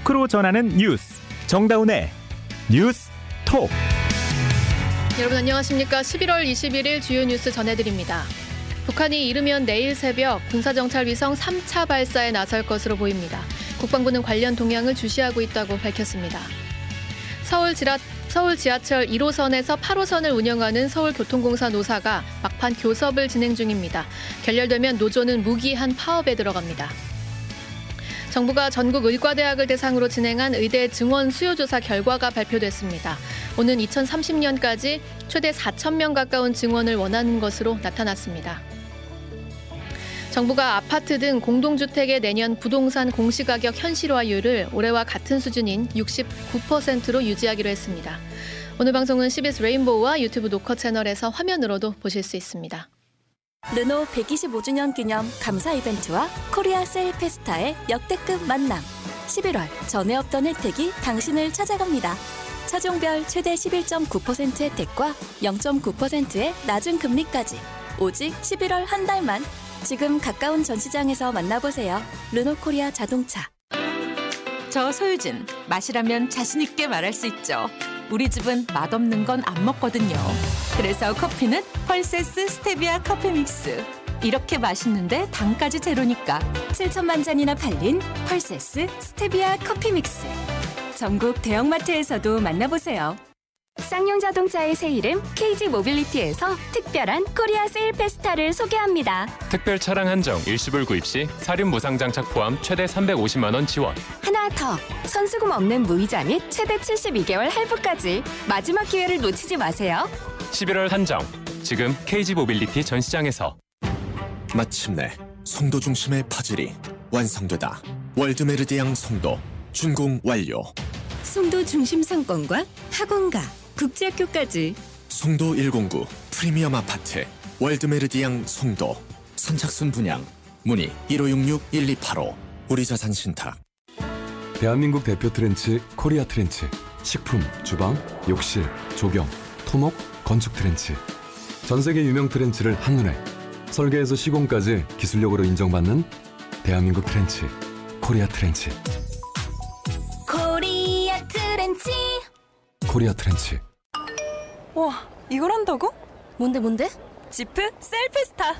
토크로 전하는 뉴스 정다운의 뉴스 톡 여러분 안녕하십니까? 11월 21일 주요 뉴스 전해드립니다. 북한이 이르면 내일 새벽 군사정찰 위성 3차 발사에 나설 것으로 보입니다. 국방부는 관련 동향을 주시하고 있다고 밝혔습니다. 서울 지라, 서울 지하철 1호선에서 8호선을 운영하는 서울교통공사 노사가 막판 교섭을 진행 중입니다. 결렬되면 노조는 무기한 파업에 들어갑니다. 정부가 전국 의과대학을 대상으로 진행한 의대 증원 수요조사 결과가 발표됐습니다. 오는 2030년까지 최대 4천 명 가까운 증원을 원하는 것으로 나타났습니다. 정부가 아파트 등 공동주택의 내년 부동산 공시가격 현실화율을 올해와 같은 수준인 69%로 유지하기로 했습니다. 오늘 방송은 CBS 레인보우와 유튜브 노커 채널에서 화면으로도 보실 수 있습니다. 르노 125주년 기념 감사 이벤트와 코리아 세일 페스타의 역대급 만남. 11월 전에 없던 혜택이 당신을 찾아갑니다. 차종별 최대 11.9% 혜택과 0.9%의 낮은 금리까지. 오직 11월 한 달만. 지금 가까운 전시장에서 만나보세요. 르노 코리아 자동차. 저 소유진 맛이라면 자신 있게 말할 수 있죠. 우리 집은 맛없는 건 안 먹거든요. 그래서 커피는 펄세스 스테비아 커피 믹스. 이렇게 맛있는데 당까지 제로니까 7천만 잔이나 팔린 펄세스 스테비아 커피 믹스. 전국 대형마트에서도 만나보세요. 쌍용 자동차의 새 이름 KG 모빌리티에서 특별한 코리아 세일 페스타를 소개합니다. 특별 차량 한정 일시불 구입 시 사륜 무상 장착 포함 최대 350만 원 지원. 하나 더 선수금 없는 무이자 및 최대 72개월 할부까지 마지막 기회를 놓치지 마세요. 11월 한정. 지금 KG 모빌리티 전시장에서 마침내 송도 중심의 퍼즐이 완성되다. 월드메르디앙 송도 준공 완료. 송도 중심 상권과 학원가, 국제학교까지. 송도 109 프리미엄 아파트 월드메르디앙 송도. 선착순 분양 문의 1566-1285 우리 자산 신탁. 대한민국 대표 트렌치 코리아 트렌치. 식품, 주방, 욕실, 조경, 토목, 건축 트렌치. 전 세계 유명 트렌치를 한눈에. 설계에서 시공까지 기술력으로 인정받는 대한민국 트렌치 코리아 트렌치. 코리아 트렌치. 코리아 트렌치 와, 이걸 한다고? 뭔데 뭔데? 지프 세일 페스타.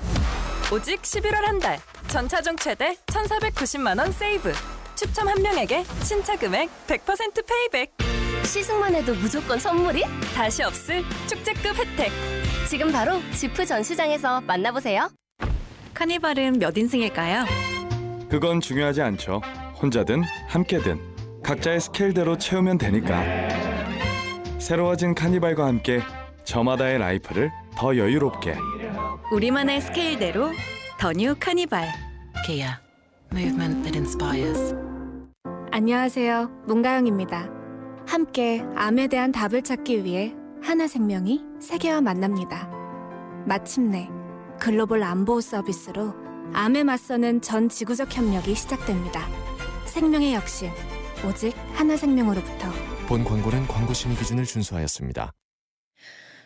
오직 11월 한 달. 전차종 최대 1,490만 원 save. 추첨 한 명에게 신차 금액 100% payback. 시승만 해도 무조건 선물이? 다시 없을 축제급 혜택. 지금 바로 지프 전시장에서 만나보세요. 카니발은 몇 인승일까요? 그건 중요하지 않죠. 혼자든 함께든 각자의 스케일대로 채우면 되니까. 새로워진 카니발과 함께 저마다의 life를 더 여유롭게. 우리만의 스케일대로 The new 카니발. Kia. Movement that inspires. 안녕하세요. 문가영입니다. 함께 암에 대한 답을 찾기 위해 하나생명이 세계와 만납니다. 마침내 글로벌 암 보호 서비스로 암에 맞서는 전 지구적 협력이 시작됩니다. 생명의 혁신, 오직 하나생명으로부터. 본 광고는 광고 심의 기준을 준수하였습니다.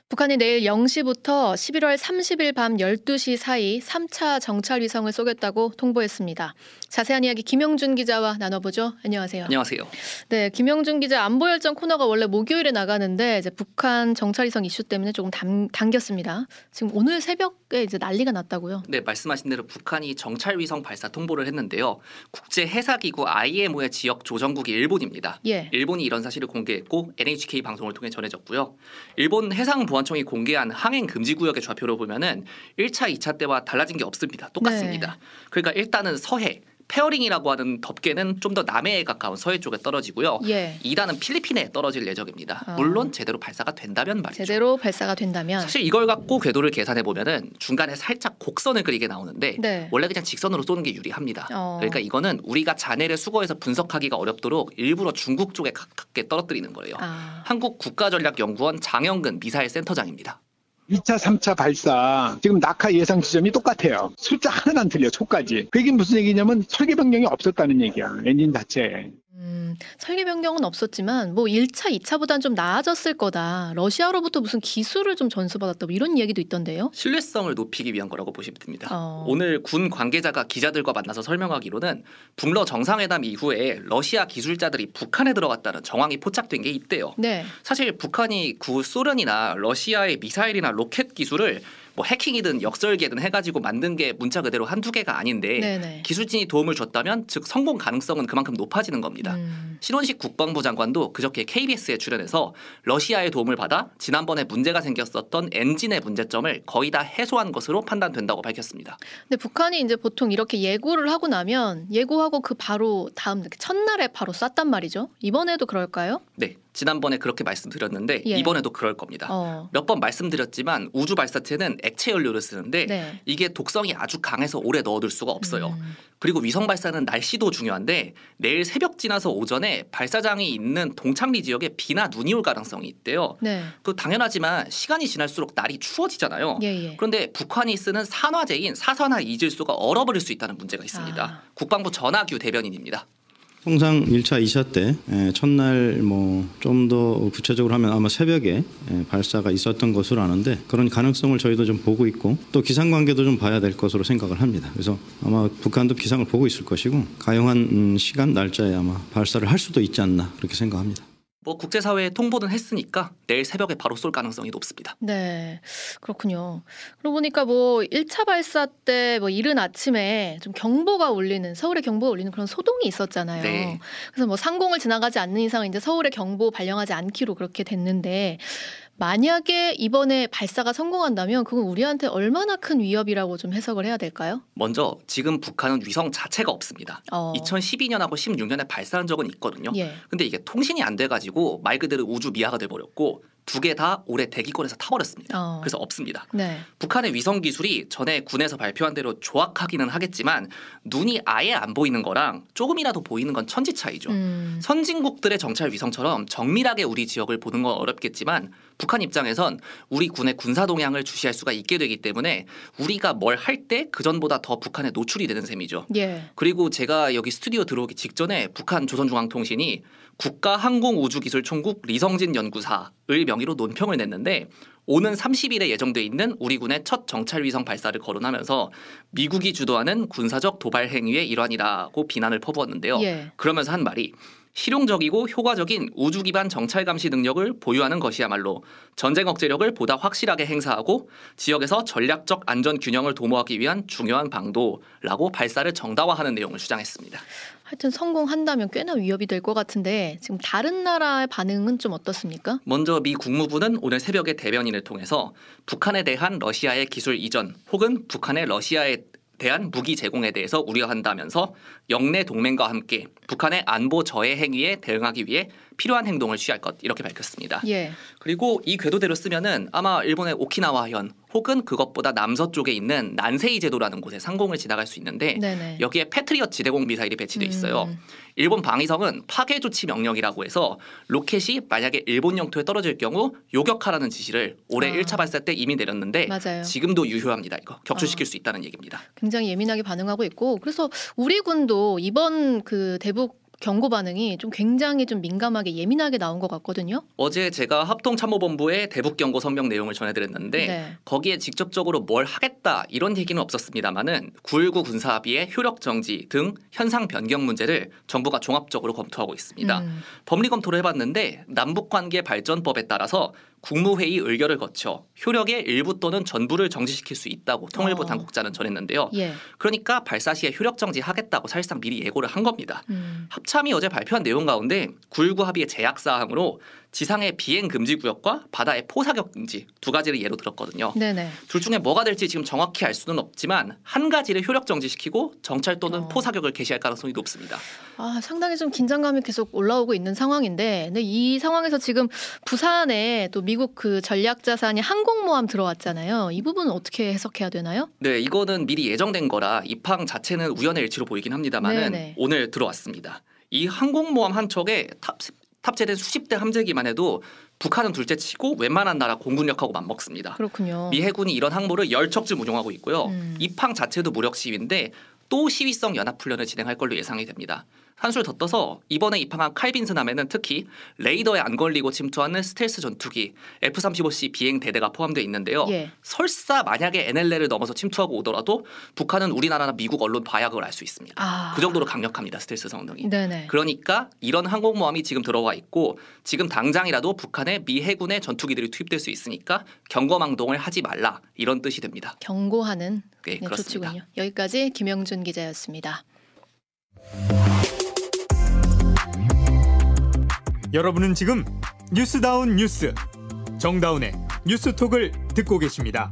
북한이 내일 0시부터 11월 30일 밤 12시 사이 3차 정찰 위성을 쏘겠다고 통보했습니다. 자세한 이야기 김영준 기자와 나눠보죠. 안녕하세요. 안녕하세요. 네, 김영준 기자 안보 열정 코너가 원래 목요일에 나가는데 이제 북한 정찰 위성 이슈 때문에 조금 당, 당겼습니다. 지금 오늘 새벽 에 이제 난리가 났다고요. 네, 말씀하신 대로 북한이 정찰 위성 발사 통보를 했는데요. 국제 해사 기구 IMO의 지역 조정국이 일본입니다. 예. 일본이 이런 사실을 공개했고 NHK 방송을 통해 전해졌고요. 일본 해상 보안청이 공개한 항행 금지 구역의 좌표로 보면은 1차, 2차 때와 달라진 게 없습니다. 똑같습니다. 네. 그러니까 일단은 서해 fairing이라고 하는 덮개는 좀 더 남해에 가까운 서해 쪽에 떨어지고요. 예. 2단은 필리핀에 떨어질 예정입니다. 아. 물론 제대로 발사가 된다면 말이죠. 제대로 발사가 된다면 사실 이걸 갖고 궤도를 계산해 보면은 중간에 살짝 곡선을 그리게 나오는데 네. 원래 그냥 직선으로 쏘는 게 유리합니다. 어. 그러니까 이거는 우리가 잔해를 수거해서 분석하기가 어렵도록 일부러 중국 쪽에 가깝게 떨어뜨리는 거예요. 아. 한국 국가전략연구원 장영근 미사일 센터장입니다. 2차, 3차 발사 지금 낙하 예상 지점이 똑같아요. 숫자 하나는 안 틀려, 초까지. 그게 무슨 얘기냐면 설계 변경이 없었다는 얘기야. 엔진 자체에. 음, 설계 변경은 없었지만 뭐 1차, 2차보단 좀 나아졌을 거다. 러시아로부터 무슨 기술을 좀 전수받았다. 뭐 이런 이야기도 있던데요. 신뢰성을 높이기 위한 거라고 보시면 됩니다. 어. 오늘 군 관계자가 기자들과 만나서 설명하기로는 북러 정상회담 이후에 러시아 기술자들이 북한에 들어갔다는 정황이 포착된 게 있대요. 네. 사실 북한이 구 소련이나 러시아의 미사일이나 로켓 기술을 뭐 해킹이든 역설계든 해가지고 만든 게 문자 그대로 한두 개가 아닌데 네네. 기술진이 도움을 줬다면 즉 성공 가능성은 그만큼 높아지는 겁니다. 음. 신원식 국방부 장관도 그저께 KBS에 출연해서 러시아의 도움을 받아 지난번에 문제가 생겼었던 엔진의 문제점을 거의 다 해소한 것으로 판단된다고 밝혔습니다. 근데 북한이 이제 보통 이렇게 예고를 하고 나면 예고하고 그 바로 다음 날, 첫날에 바로 쐈단 말이죠. 이번에도 그럴까요? 네. 지난번에 그렇게 말씀드렸는데 예. 이번에도 그럴 겁니다. 어. 몇번 말씀드렸지만 우주 발사체는 액체 연료를 쓰는데 네. 이게 독성이 아주 강해서 오래 넣어둘 수가 없어요. 음. 그리고 위성 발사는 날씨도 중요한데 내일 새벽 지나서 오전에 발사장이 있는 동창리 지역에 비나 눈이 올 가능성이 있대요. 네. 그 당연하지만 시간이 지날수록 날이 추워지잖아요. 예, 예. 그런데 북한이 쓰는 산화제인 사산화 이질소가 얼어버릴 수 있다는 문제가 있습니다. 아. 국방부 전하규 대변인입니다. 통상 1차, 2차 때 에, 첫날 뭐 좀 더 구체적으로 하면 아마 새벽에 에, 발사가 있었던 것으로 아는데 그런 가능성을 저희도 좀 보고 있고 또 기상 관계도 좀 봐야 될 것으로 생각을 합니다. 그래서 아마 북한도 기상을 보고 있을 것이고 가용한 음, 시간 날짜에 아마 발사를 할 수도 있지 않나 그렇게 생각합니다. 뭐 국제사회에 통보는 했으니까 내일 새벽에 바로 쏠 가능성이 높습니다. 네. 그렇군요. 그러고 보니까 뭐 1차 발사 때 뭐 이른 아침에 좀 경보가 울리는 서울에 경보가 울리는 그런 소동이 있었잖아요. 네. 그래서 뭐 상공을 지나가지 않는 이상 이제 서울에 경보 발령하지 않기로 그렇게 됐는데 만약에 이번에 발사가 성공한다면 그건 우리한테 얼마나 큰 위협이라고 좀 해석을 해야 될까요? 먼저 지금 북한은 위성 자체가 없습니다. 어. 2012년하고 16년에 발사한 적은 있거든요. 예. 근데 이게 통신이 안 돼가지고 말 그대로 우주 미아가 돼버렸고 두 개 다 올해 대기권에서 타버렸습니다. 어. 그래서 없습니다. 네. 북한의 위성 기술이 전에 군에서 발표한 대로 조악하기는 하겠지만 눈이 아예 안 보이는 거랑 조금이라도 보이는 건 천지 차이죠. 음. 선진국들의 정찰 위성처럼 정밀하게 우리 지역을 보는 건 어렵겠지만 북한 입장에선 우리 군의 군사 동향을 주시할 수가 있게 되기 때문에 우리가 뭘 할 때 그 전보다 더 북한에 노출이 되는 셈이죠. 예. 그리고 제가 여기 스튜디오 들어오기 직전에 북한 조선중앙통신이 국가항공우주기술총국 리성진 연구사의 명의로 논평을 냈는데 오는 30일에 예정돼 있는 우리 군의 첫 정찰 위성 발사를 거론하면서 미국이 주도하는 군사적 도발 행위의 일환이라고 비난을 퍼부었는데요. 예. 그러면서 한 말이 실용적이고 효과적인 우주 기반 정찰 감시 능력을 보유하는 것이야말로 전쟁 억제력을 보다 확실하게 행사하고 지역에서 전략적 안전 균형을 도모하기 위한 중요한 방도라고 발사를 정당화하는 내용을 주장했습니다. 하여튼 성공한다면 꽤나 위협이 될 것 같은데 지금 다른 나라의 반응은 좀 어떻습니까? 먼저 미 국무부는 오늘 새벽에 대변인을 통해서 북한에 대한 러시아의 기술 이전 혹은 북한의 러시아에 대한 무기 제공에 대해서 우려한다면서 영내 동맹과 함께 북한의 안보 저해 행위에 대응하기 위해 필요한 행동을 취할 것 이렇게 밝혔습니다. 예. 그리고 이 궤도대로 쏘면은 아마 일본의 오키나와현 혹은 그것보다 남서쪽에 있는 난세이 제도라는 곳에 상공을 지나갈 수 있는데 네네. 여기에 패트리엇 지대공 미사일이 배치돼 있어요. 음. 일본 방위성은 파괴 조치 명령이라고 해서 로켓이 만약에 일본 영토에 떨어질 경우 요격하라는 지시를 올해 아. 1차 발사 때 이미 내렸는데 맞아요. 지금도 유효합니다. 이거 격추시킬 수 있다는 얘기입니다. 굉장히 예민하게 반응하고 있고 그래서 우리 군도 이번 그 대북 경고 반응이 좀 굉장히 좀 민감하게 예민하게 나온 것 같거든요. 어제 제가 합동참모본부의 대북 경고 성명 내용을 전해드렸는데 네. 거기에 직접적으로 뭘 하겠다 이런 얘기는 없었습니다만은 9.19 군사합의의 효력 정지 등 현상 변경 문제를 정부가 종합적으로 검토하고 있습니다. 음. 법리 검토를 해봤는데 남북관계 발전법에 따라서 국무회의 의결을 거쳐 효력의 일부 또는 전부를 정지시킬 수 있다고 통일부 어. 당국자는 전했는데요. 예. 그러니까 발사 시에 효력 정지하겠다고 사실상 미리 예고를 한 겁니다. 음. 합참이 어제 발표한 내용 가운데 9.19 합의의 제약 사항으로 지상의 비행 금지 구역과 바다의 포사격 금지 두 가지를 예로 들었거든요. 네네. 둘 중에 뭐가 될지 지금 정확히 알 수는 없지만 한 가지를 효력 정지시키고 정찰 또는 어. 포사격을 개시할 가능성이 높습니다. 아, 상당히 좀 긴장감이 계속 올라오고 있는 상황인데, 근데 이 상황에서 지금 부산에 또 미국 그 전략 자산이 항공모함 들어왔잖아요. 이 부분은 어떻게 해석해야 되나요? 네, 이거는 미리 예정된 거라 입항 자체는 우연의 일치로 보이긴 합니다만은 네네. 오늘 들어왔습니다. 이 항공모함 한 척에 탑, 탑재된 수십 대 함재기만 해도 북한은 둘째 치고 웬만한 나라 공군력하고 맞먹습니다. 그렇군요. 미 해군이 이런 항모를 열 척쯤 운용하고 있고요. 음. 입항 자체도 무력 시위인데 또 시위성 연합 훈련을 진행할 걸로 예상이 됩니다. 한술 더 떠서 이번에 입항한 칼빈슨 함에는 특히 레이더에 안 걸리고 침투하는 스텔스 전투기 F-35C 비행 대대가 포함되어 있는데요. 예. 설사 만약에 NLL을 넘어서 침투하고 오더라도 북한은 우리나라나 미국 언론 봐약을 알 수 있습니다. 아. 그 정도로 강력합니다. 스텔스 성능이. 네네. 그러니까 이런 항공모함이 지금 들어와 있고 지금 당장이라도 북한의 미 해군의 전투기들이 투입될 수 있으니까 경거망동을 하지 말라 이런 뜻이 됩니다. 경고하는 네, 네, 그렇습니다. 조치군요. 여기까지 김영준 기자였습니다. 여러분은 지금 뉴스다운 뉴스 정다운의 뉴스톡을 듣고 계십니다.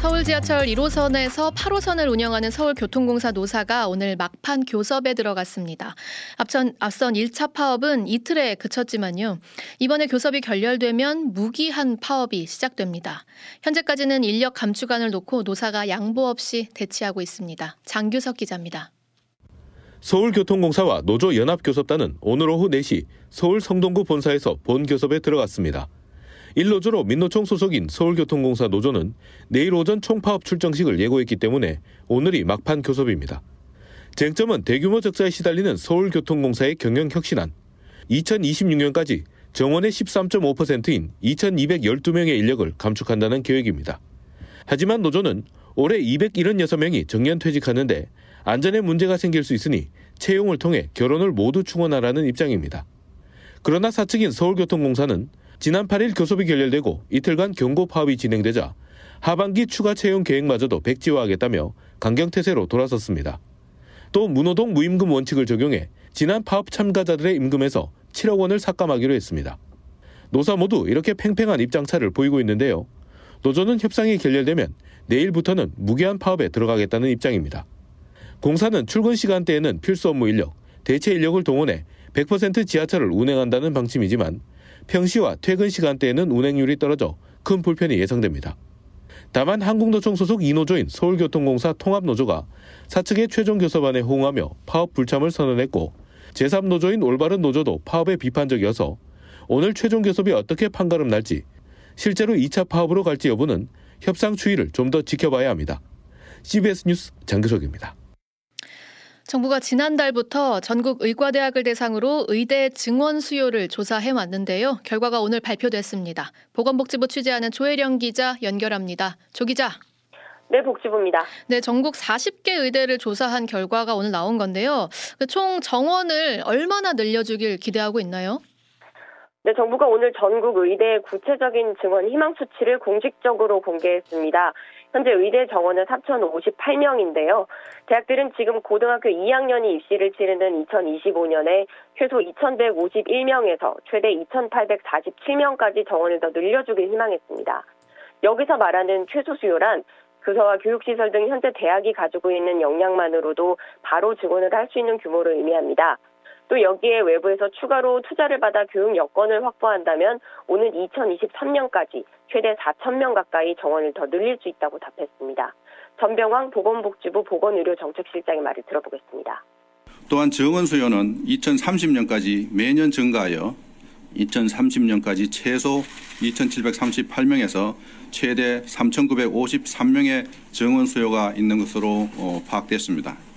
서울 지하철 1호선에서 8호선을 운영하는 서울교통공사 노사가 오늘 막판 교섭에 들어갔습니다. 앞선, 앞선 1차 파업은 이틀에 그쳤지만요. 이번에 교섭이 결렬되면 무기한 파업이 시작됩니다. 현재까지는 인력 감축안을 놓고 노사가 양보 없이 대치하고 있습니다. 장규석 기자입니다. 서울교통공사와 노조 연합교섭단은 오늘 오후 4시 서울 성동구 본사에서 본교섭에 들어갔습니다. 1노조로 민노총 소속인 서울교통공사 노조는 내일 오전 총파업 출정식을 예고했기 때문에 오늘이 막판 교섭입니다. 쟁점은 대규모 적자에 시달리는 서울교통공사의 경영 혁신안. 2026년까지 정원의 13.5%인 2,212명의 인력을 감축한다는 계획입니다. 하지만 노조는 올해 276명이 정년 퇴직하는데 안전에 문제가 생길 수 있으니 채용을 통해 결혼을 모두 충원하라는 입장입니다. 그러나 사측인 서울교통공사는 지난 8일 교섭이 결렬되고 이틀간 경고 파업이 진행되자 하반기 추가 채용 계획마저도 백지화하겠다며 강경태세로 돌아섰습니다. 또 문호동 무임금 원칙을 적용해 지난 파업 참가자들의 임금에서 7억 원을 삭감하기로 했습니다. 노사 모두 이렇게 팽팽한 입장차를 보이고 있는데요. 노조는 협상이 결렬되면 내일부터는 무기한 파업에 들어가겠다는 입장입니다. 공사는 출근 시간대에는 필수 업무 인력, 대체 인력을 동원해 100% 지하철을 운행한다는 방침이지만 평시와 퇴근 시간대에는 운행률이 떨어져 큰 불편이 예상됩니다. 다만 한국노총 소속 2노조인 서울교통공사 통합노조가 사측의 최종 교섭안에 호응하며 파업 불참을 선언했고 제3노조인 올바른 노조도 파업에 비판적이어서 오늘 최종 교섭이 어떻게 판가름 날지 실제로 2차 파업으로 갈지 여부는 협상 추이를 좀 더 지켜봐야 합니다. CBS 뉴스 장규석입니다. 정부가 지난달부터 전국 의과대학을 대상으로 의대 증원 수요를 조사해 왔는데요. 결과가 오늘 발표됐습니다. 보건복지부 취재하는 조혜령 기자 연결합니다. 조 기자. 네, 복지부입니다. 네, 전국 40개 의대를 조사한 결과가 오늘 나온 건데요. 그총 정원을 얼마나 늘려주길 기대하고 있나요? 네, 정부가 오늘 전국 의대 구체적인 증원 희망 수치를 공식적으로 공개했습니다. 현재 의대 정원은 4,058명인데요. 대학들은 지금 고등학교 2학년이 입시를 치르는 2025년에 최소 2,151명에서 최대 2,847명까지 정원을 더 늘려주길 희망했습니다. 여기서 말하는 최소 수요란 교사와 교육시설 등 현재 대학이 가지고 있는 역량만으로도 바로 증원을 할 수 있는 규모를 의미합니다. 또 여기에 외부에서 추가로 투자를 받아 교육 여건을 확보한다면 오는 2023년까지 최대 4,000명 가까이 정원을 더 늘릴 수 있다고 답했습니다. 전병왕 보건복지부 보건의료정책실장의 말을 들어보겠습니다. 또한 정원 수요는 2030년까지 매년 증가하여 2030년까지 최소 2,738명에서 최대 3,953명의 정원 수요가 있는 것으로 어, 파악됐습니다.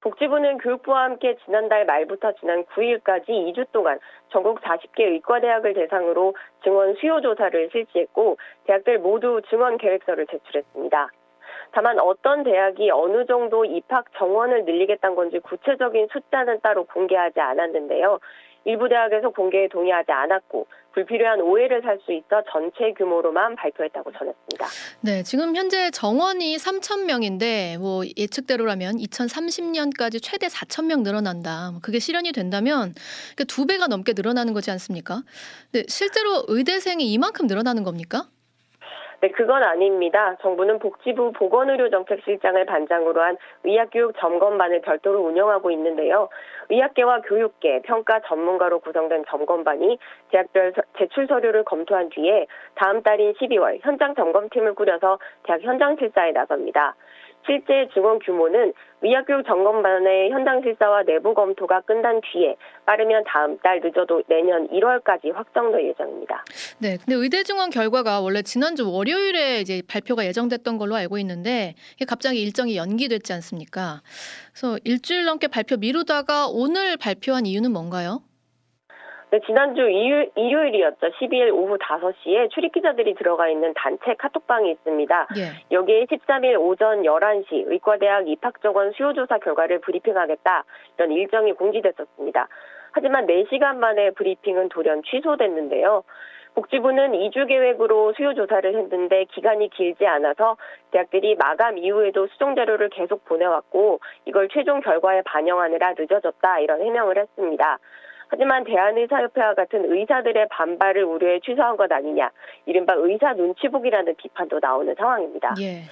복지부는 교육부와 함께 지난달 말부터 지난 9일까지 2주 동안 전국 40개 의과대학을 대상으로 증원 수요 조사를 실시했고 대학들 모두 증원 계획서를 제출했습니다. 다만 어떤 대학이 어느 정도 입학 정원을 늘리겠다는 건지 구체적인 숫자는 따로 공개하지 않았는데요. 일부 대학에서 공개에 동의하지 않았고 불필요한 오해를 살 수 있어 전체 규모로만 발표했다고 전했습니다. 네, 지금 현재 정원이 3천 명인데 뭐 예측대로라면 2030년까지 최대 4천 명 늘어난다. 뭐 그게 실현이 된다면 두 배가 넘게 늘어나는 거지 않습니까? 네, 실제로 의대생이 이만큼 늘어나는 겁니까? 네, 그건 아닙니다. 정부는 복지부 보건의료정책실장을 반장으로 한 의학교육 점검반을 별도로 운영하고 있는데요. 의학계와 교육계, 평가 전문가로 구성된 점검반이 대학별 제출 서류를 검토한 뒤에 다음 달인 12월 현장 점검팀을 꾸려서 대학 현장 실사에 나섭니다. 실제 증원 규모는 의학교육 점검반의 현장 실사와 내부 검토가 끝난 뒤에 빠르면 다음 달 늦어도 내년 1월까지 확정될 예정입니다. 네, 근데 의대 증원 결과가 원래 지난주 월요일에 이제 발표가 예정됐던 걸로 알고 있는데 갑자기 일정이 연기됐지 않습니까? 그래서 일주일 넘게 발표 미루다가 오늘 발표한 이유는 뭔가요? 네, 지난주 일요일, 일요일이었죠. 12일 오후 5시에 출입 기자들이 들어가 있는 단체 카톡방이 있습니다. 예. 여기에 13일 오전 11시 의과대학 입학정원 수요조사 결과를 브리핑하겠다 이런 일정이 공지됐었습니다. 하지만 4시간 만에 브리핑은 돌연 취소됐는데요. 복지부는 2주 계획으로 수요 조사를 했는데 기간이 길지 않아서 대학들이 마감 이후에도 수정 자료를 계속 보내왔고 이걸 최종 결과에 반영하느라 늦어졌다 이런 해명을 했습니다. 하지만 대한의사협회와 같은 의사들의 반발을 우려해 취소한 것 아니냐, 이른바 의사 눈치 보기라는 비판도 나오는 상황입니다. 예.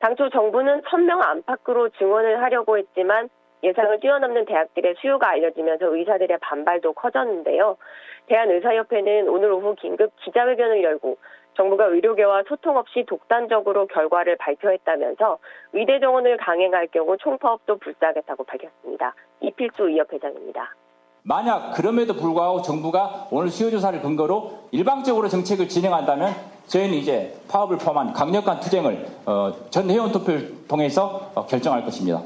당초 정부는 1000명 안팎으로 증원을 하려고 했지만 예상을 뛰어넘는 대학들의 수요가 알려지면서 의사들의 반발도 커졌는데요. 대한의사협회는 오늘 오후 긴급 기자회견을 열고 정부가 의료계와 소통 없이 독단적으로 결과를 발표했다면서 의대 정원을 강행할 경우 총파업도 불사하겠다고 밝혔습니다. 이필수 의협회장입니다. 만약 그럼에도 불구하고 정부가 오늘 수요조사를 근거로 일방적으로 정책을 진행한다면 저희는 이제 파업을 포함한 강력한 투쟁을 어, 전 회원 투표를 통해서 어, 결정할 것입니다.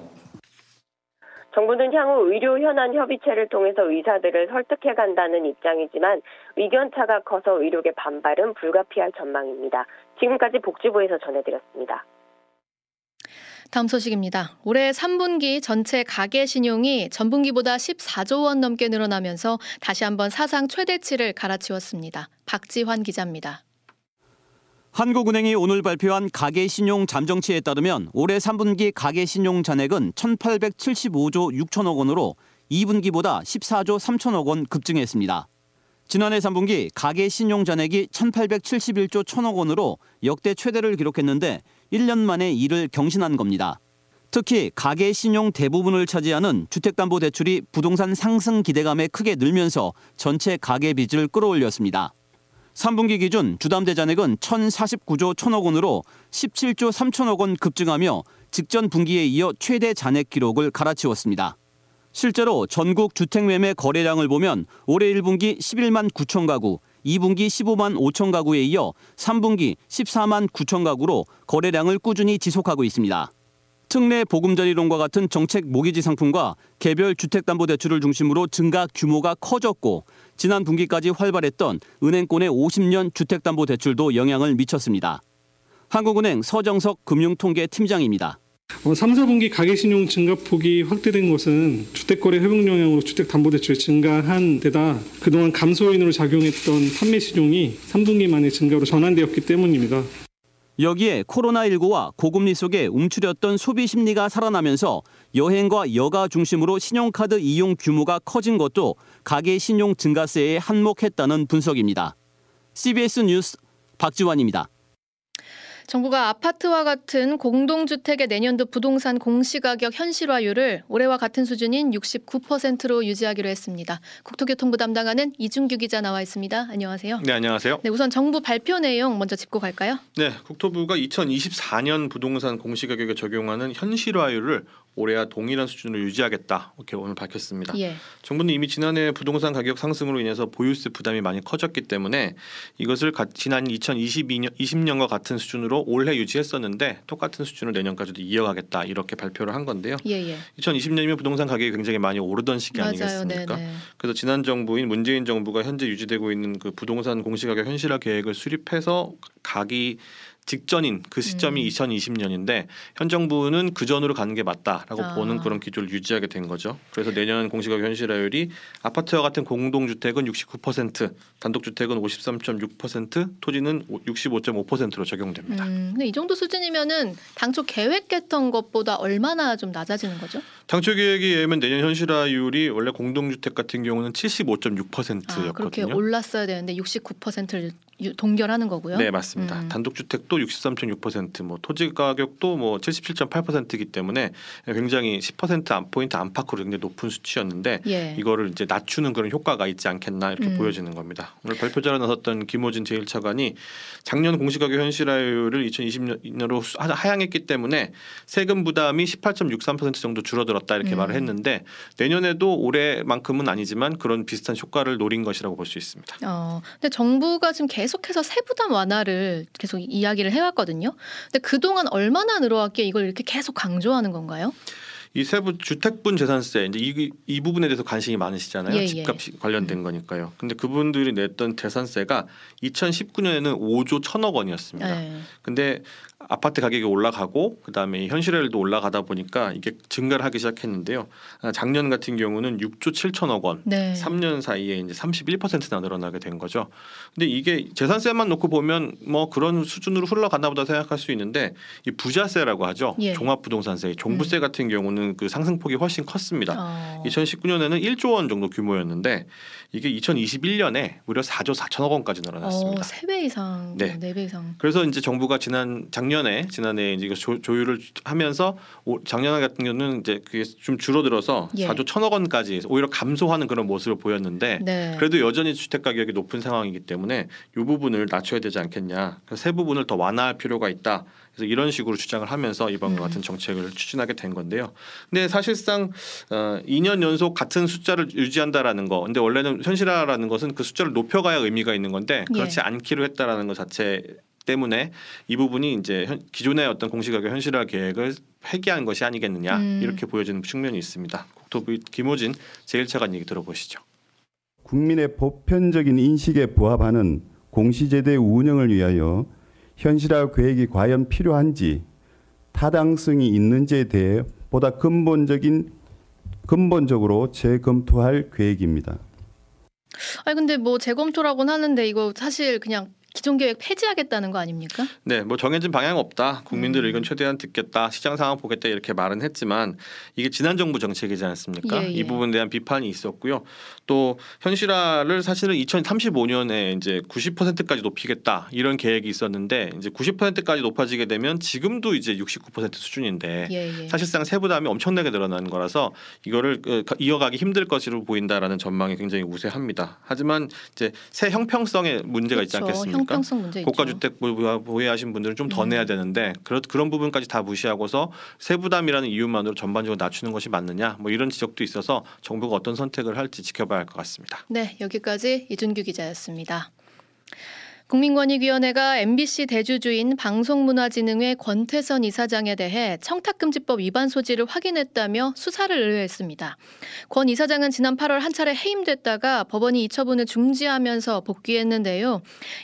정부는 향후 의료 현안 협의체를 통해서 의사들을 설득해 간다는 입장이지만 의견차가 커서 의료계 반발은 불가피할 전망입니다. 지금까지 복지부에서 전해드렸습니다. 다음 소식입니다. 올해 3분기 전체 가계 신용이 전분기보다 14조 원 넘게 늘어나면서 다시 한번 사상 최대치를 갈아치웠습니다. 박지환 기자입니다. 한국은행이 오늘 발표한 가계 신용 잠정치에 따르면 올해 3분기 가계 신용 잔액은 1,875조 6천억 원으로 2분기보다 14조 3천억 원 급증했습니다. 지난해 3분기 가계 신용 잔액이 1,871조 1천억 원으로 역대 최대를 기록했는데 1년 만에 이를 경신한 겁니다. 특히 가계 신용 대부분을 차지하는 주택담보대출이 부동산 상승 기대감에 크게 늘면서 전체 가계 빚을 끌어올렸습니다. 3분기 기준 주담대 잔액은 1,049조 1천억 원으로 17조 3천억 원 급증하며 직전 분기에 이어 최대 잔액 기록을 갈아치웠습니다. 실제로 전국 주택 매매 거래량을 보면 올해 1분기 11만 9천 가구, 2분기 15만 5천 가구에 이어 3분기 14만 9천 가구로 거래량을 꾸준히 지속하고 있습니다. 특례 보금자리론과 같은 정책 모기지 상품과 개별 주택담보대출을 중심으로 증가 규모가 커졌고 지난 분기까지 활발했던 은행권의 50년 주택담보대출도 영향을 미쳤습니다. 한국은행 서정석 금융통계팀장입니다. 어, 3, 4분기 가계신용 증가폭이 확대된 것은 주택거래 회복 영향으로 주택담보대출이 증가한 데다 그동안 감소 요인으로 작용했던 판매 신용이 3분기 만에 증가로 전환되었기 때문입니다. 여기에 코로나19와 고금리 속에 움츠렸던 소비 심리가 살아나면서 여행과 여가 중심으로 신용카드 이용 규모가 커진 것도 가계 신용 증가세에 한몫했다는 분석입니다. CBS 뉴스 박지환입니다. 정부가 아파트와 같은 공동주택의 내년도 부동산 공시가격 현실화율을 올해와 같은 수준인 69%로 유지하기로 했습니다. 국토교통부 담당하는 이준규 기자 나와 있습니다. 안녕하세요. 네, 안녕하세요. 네, 우선 정부 발표 내용 먼저 짚고 갈까요? 네, 국토부가 2024년 부동산 공시가격에 적용하는 현실화율을 올해와 동일한 수준으로 유지하겠다 이렇게 오늘 밝혔습니다. 예. 정부는 이미 지난해 부동산 가격 상승으로 인해서 보유세 부담이 많이 커졌기 때문에 이것을 지난 2022년 20년과 같은 수준으로 올해 유지했었는데 똑같은 수준을 내년까지도 이어가겠다 이렇게 발표를 한 건데요. 예, 예. 2020년이면 부동산 가격이 굉장히 많이 오르던 시기 맞아요. 아니겠습니까? 네네. 그래서 지난 정부인 문재인 정부가 현재 유지되고 있는 그 부동산 공시가격 현실화 계획을 수립해서 가기 직전인 그 시점이 음. 2020년인데 현 정부는 그 전으로 가는 게 맞다라고 아. 보는 그런 기조를 유지하게 된 거죠. 그래서 내년 공시가격 현실화율이 아파트와 같은 공동주택은 69%, 단독주택은 53.6%, 토지는 65.5%로 적용됩니다. 음, 근데 이 정도 수준이면은 당초 계획했던 것보다 얼마나 좀 낮아지는 거죠? 당초 계획에 의하면 내년 현실화율이 원래 공동주택 같은 경우는 75.6%였거든요. 아, 그렇게 올랐어야 되는데 69%를 동결하는 거고요. 네, 맞습니다. 음. 단독주택도 63.6%, 뭐 토지 가격도 뭐 77.8%이기 때문에 굉장히 10% 포인트 안팎으로 굉장히 높은 수치였는데 예. 이거를 이제 낮추는 그런 효과가 있지 않겠나 이렇게 음. 보여지는 겁니다. 오늘 발표자로 나섰던 김호진 제1차관이 작년 공시가격 현실화율을 2020년으로 하향했기 때문에 세금 부담이 18.63% 정도 줄어들 었다 이렇게 음. 말을 했는데 내년에도 올해만큼은 아니지만 그런 비슷한 효과를 노린 것이라고 볼 수 있습니다. 어, 근데 정부가 지금 계속해서 세부담 완화를 계속 이야기를 해왔거든요. 근데 그동안 얼마나 늘어왔기에 이걸 이렇게 계속 강조하는 건가요? 이 세부 주택분 재산세 이제 이, 이 부분에 대해서 관심이 많으시잖아요. 예, 예. 집값 관련된 거니까요. 근데 그분들이 냈던 재산세가 2019년에는 5조 1천억 원이었습니다. 네. 근데 아파트 가격이 올라가고 그다음에 현실화율도 올라가다 보니까 이게 증가를 하기 시작했는데요. 아, 작년 같은 경우는 6조 7천억 원, 네. 3년 사이에 이제 31%나 늘어나게 된 거죠. 근데 이게 재산세만 놓고 보면 뭐 그런 수준으로 흘러갔나 보다 생각할 수 있는데 이 부자세라고 하죠. 예. 종합부동산세, 종부세 같은 경우는 그 상승폭이 훨씬 컸습니다. 어. 2019년에는 1조 원 정도 규모였는데 이게 2021년에 무려 4조 4천억 원까지 늘어났습니다. 어, 3배 이상, 네. 네. 4배 이상. 그래서 이제 정부가 지난 작년에 지난해 이제 조, 조율을 하면서 오- 작년 같은 경우는 이제 그게 좀 줄어들어서 예. 4조 1천억 원까지 오히려 감소하는 그런 모습을 보였는데 네. 그래도 여전히 주택 가격이 높은 상황이기 때문에 이 부분을 낮춰야 되지 않겠냐. 그래서 세 부분을 더 완화할 필요가 있다. 그래서 이런 식으로 주장을 하면서 이번과 같은 정책을 추진하게 된 건데요. 근데 사실상 어, 2년 연속 같은 숫자를 유지한다라는 거. 근데 원래는 현실화라는 것은 그 숫자를 높여가야 의미가 있는 건데 그렇지 예. 않기로 했다라는 것 자체 때문에 이 부분이 이제 현- 기존의 어떤 공시가격 현실화 계획을 폐기한 것이 아니겠느냐 음. 이렇게 보여지는 측면이 있습니다. 국토부 김호진 제1차관 얘기 들어보시죠. 국민의 보편적인 인식에 부합하는 공시제도의 운영을 위하여 현실화 계획이 과연 필요한지 타당성이 있는지에 대해 보다 근본적인 근본적으로 재검토할 계획입니다. 아니 근데 뭐 재검토라고는 하는데 이거 사실 그냥 기존 계획 폐지하겠다는 거 아닙니까? 네, 뭐 정해진 방향 없다. 국민들 음. 의견 최대한 듣겠다. 시장 상황 보겠다 이렇게 말은 했지만 이게 지난 정부 정책이지 않습니까? 예, 예. 이 부분에 대한 비판이 있었고요. 또 현실화를 사실은 2035년에 이제 90%까지 높이겠다 이런 계획이 있었는데 이제 90%까지 높아지게 되면 지금도 이제 69% 수준인데 예, 예. 사실상 세부담이 엄청나게 늘어나는 거라서 이거를 그, 이어가기 힘들 것으로 보인다라는 전망이 굉장히 우세합니다. 하지만 이제 세 형평성에 문제가 있지 그렇죠. 않겠습니까? 형평성 문제 있죠. 고가 주택 보- 보유하신 분들은 좀더 음. 내야 되는데 그런 그런 부분까지 다 무시하고서 세부담이라는 이유만으로 전반적으로 낮추는 것이 맞느냐 뭐 이런 지적도 있어서 정부가 어떤 선택을 할지 지켜봐야 할 것 같습니다. 네, 여기까지 이준규 기자였습니다. 국민권익위원회가 MBC 대주주인 방송문화진흥회 권태선 이사장에 대해 청탁금지법 위반 소지를 확인했다며 수사를 의뢰했습니다. 권 이사장은 지난 8월 한 차례 해임됐다가 법원이 이 처분을 중지하면서 복귀했는데요.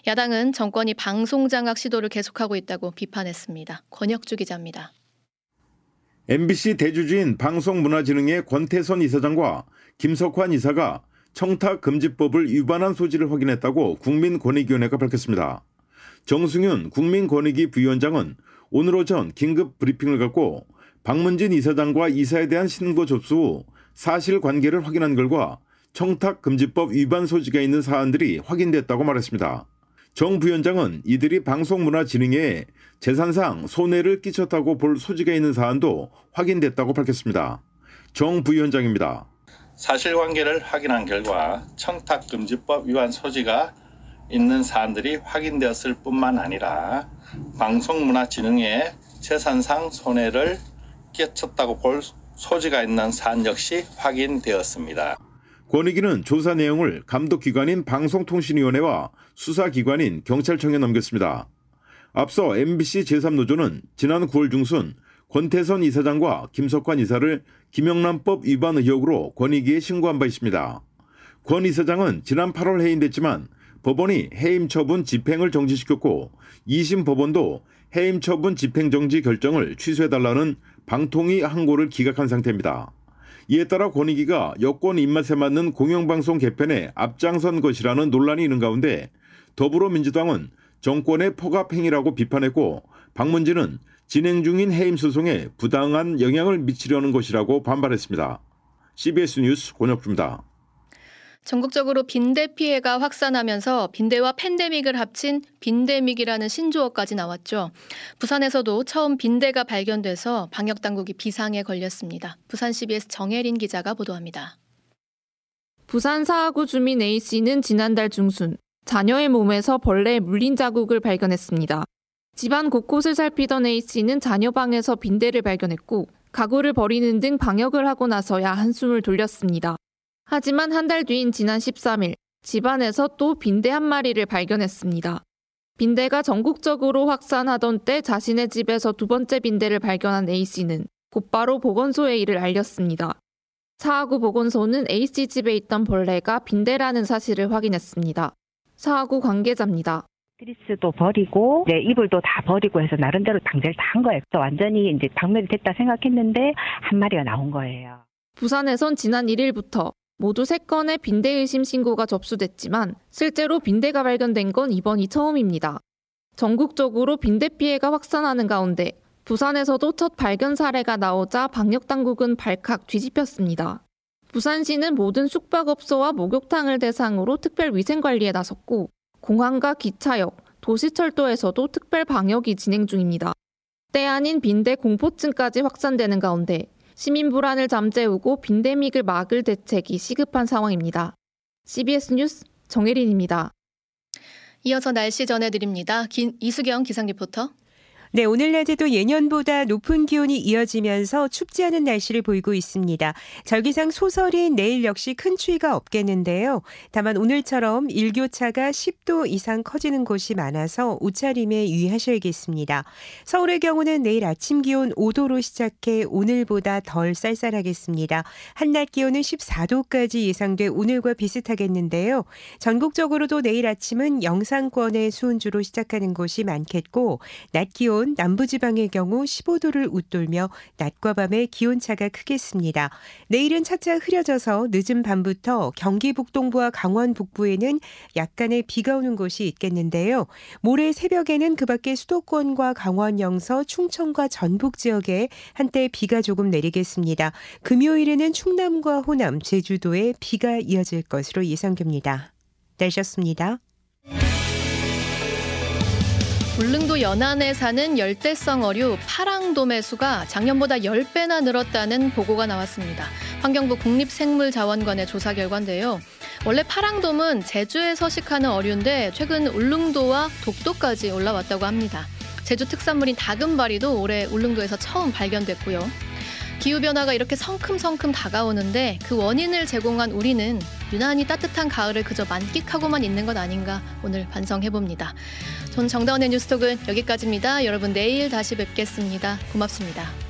야당은 정권이 방송 장악 시도를 계속하고 있다고 비판했습니다. 권혁주 기자입니다. MBC 대주주인 방송문화진흥회 권태선 이사장과 김석환 이사가 청탁 금지법을 위반한 소지를 확인했다고 국민권익위원회가 밝혔습니다. 정승윤 국민권익위 부위원장은 오늘 오전 긴급 브리핑을 갖고 박문진 이사장과 이사에 대한 신고 접수 후 사실 관계를 확인한 결과 청탁 금지법 위반 소지가 있는 사안들이 확인됐다고 말했습니다. 정 부위원장은 이들이 방송문화진흥회에 재산상 손해를 끼쳤다고 볼 소지가 있는 사안도 확인됐다고 밝혔습니다. 정 부위원장입니다. 사실관계를 확인한 결과 청탁금지법 위반 소지가 있는 사안들이 확인되었을 뿐만 아니라 방송문화진흥회에 재산상 손해를 끼쳤다고 볼 소지가 있는 사안 역시 확인되었습니다. 권익위는 조사 내용을 감독기관인 방송통신위원회와 수사기관인 경찰청에 넘겼습니다. 앞서 MBC 제3노조는 지난 9월 중순 권태선 이사장과 김석환 이사를 김영란법 위반 의혹으로 권익위에 신고한 바 있습니다. 권 이사장은 지난 8월 해임됐지만 법원이 해임 처분 집행을 정지시켰고 2심 법원도 해임 처분 집행 정지 결정을 취소해달라는 방통위 항고를 기각한 상태입니다. 이에 따라 권익위가 여권 입맛에 맞는 공영방송 개편에 앞장선 것이라는 논란이 있는 가운데 더불어민주당은 정권의 포갑행위라고 비판했고 박문진은 진행 중인 해임 소송에 부당한 영향을 미치려는 것이라고 반발했습니다. CBS 뉴스 권혁주입니다. 전국적으로 빈대 피해가 확산하면서 빈대와 팬데믹을 합친 빈데믹이라는 신조어까지 나왔죠. 부산에서도 처음 빈대가 발견돼서 방역 당국이 비상에 걸렸습니다. 부산 CBS 정혜린 기자가 보도합니다. 부산 사하구 주민 A씨는 지난달 중순 자녀의 몸에서 벌레에 물린 자국을 발견했습니다. 집안 곳곳을 살피던 A씨는 자녀 방에서 빈대를 발견했고 가구를 버리는 등 방역을 하고 나서야 한숨을 돌렸습니다. 하지만 한 달 뒤인 지난 13일 집안에서 또 빈대 한 마리를 발견했습니다. 빈대가 전국적으로 확산하던 때 자신의 집에서 두 번째 빈대를 발견한 A씨는 곧바로 보건소에 이를 알렸습니다. 사하구 보건소는 A씨 집에 있던 벌레가 빈대라는 사실을 확인했습니다. 사하구 관계자입니다. 스트레스도 버리고 이제 이불도 다 버리고 해서 나름대로 당제를 다 한 거예요. 또 완전히 이제 박멸이 됐다 생각했는데 한 마리가 나온 거예요. 부산에선 지난 1일부터 모두 3건의 빈대 의심 신고가 접수됐지만 실제로 빈대가 발견된 건 이번이 처음입니다. 전국적으로 빈대 피해가 확산하는 가운데 부산에서도 첫 발견 사례가 나오자 방역 당국은 발칵 뒤집혔습니다. 부산시는 모든 숙박업소와 목욕탕을 대상으로 특별 위생 관리에 나섰고 공항과 기차역, 도시철도에서도 특별 방역이 진행 중입니다. 때 아닌 빈대 공포증까지 확산되는 가운데 시민 불안을 잠재우고 빈데믹을 막을 대책이 시급한 상황입니다. CBS 뉴스 정혜린입니다. 이어서 날씨 전해드립니다. 이수경 기상 리포터. 네, 오늘 낮에도 예년보다 높은 기온이 이어지면서 춥지 않은 날씨를 보이고 있습니다. 절기상 소설인 내일 역시 큰 추위가 없겠는데요. 다만 오늘처럼 일교차가 10도 이상 커지는 곳이 많아서 옷차림에 유의하셔야겠습니다. 서울의 경우는 내일 아침 기온 5도로 시작해 오늘보다 덜 쌀쌀하겠습니다. 한낮 기온은 14도까지 예상돼 오늘과 비슷하겠는데요. 전국적으로도 내일 아침은 영상권의 수온주로 시작하는 곳이 많겠고 낮 기온 남부지방의 경우 15도를 웃돌며 낮과 밤의 기온차가 크겠습니다. 내일은 차차 흐려져서 늦은 밤부터 경기 북동부와 강원 북부에는 약간의 비가 오는 곳이 있겠는데요. 모레 새벽에는 그 밖에 수도권과 강원 영서, 충청과 전북 지역에 한때 비가 조금 내리겠습니다. 금요일에는 충남과 호남, 제주도에 비가 이어질 것으로 예상됩니다. 날씨였습니다. 울릉도 연안에 사는 열대성 어류 파랑돔의 수가 작년보다 10배나 늘었다는 보고가 나왔습니다. 환경부 국립생물자원관의 조사 결과인데요. 원래 파랑돔은 제주에 서식하는 어류인데 최근 울릉도와 독도까지 올라왔다고 합니다. 제주 특산물인 다금바리도 올해 울릉도에서 처음 발견됐고요. 기후변화가 이렇게 성큼성큼 다가오는데 그 원인을 제공한 우리는 유난히 따뜻한 가을을 그저 만끽하고만 있는 것 아닌가 오늘 반성해봅니다. 전 정다운의 뉴스톡은 여기까지입니다. 여러분 내일 다시 뵙겠습니다. 고맙습니다.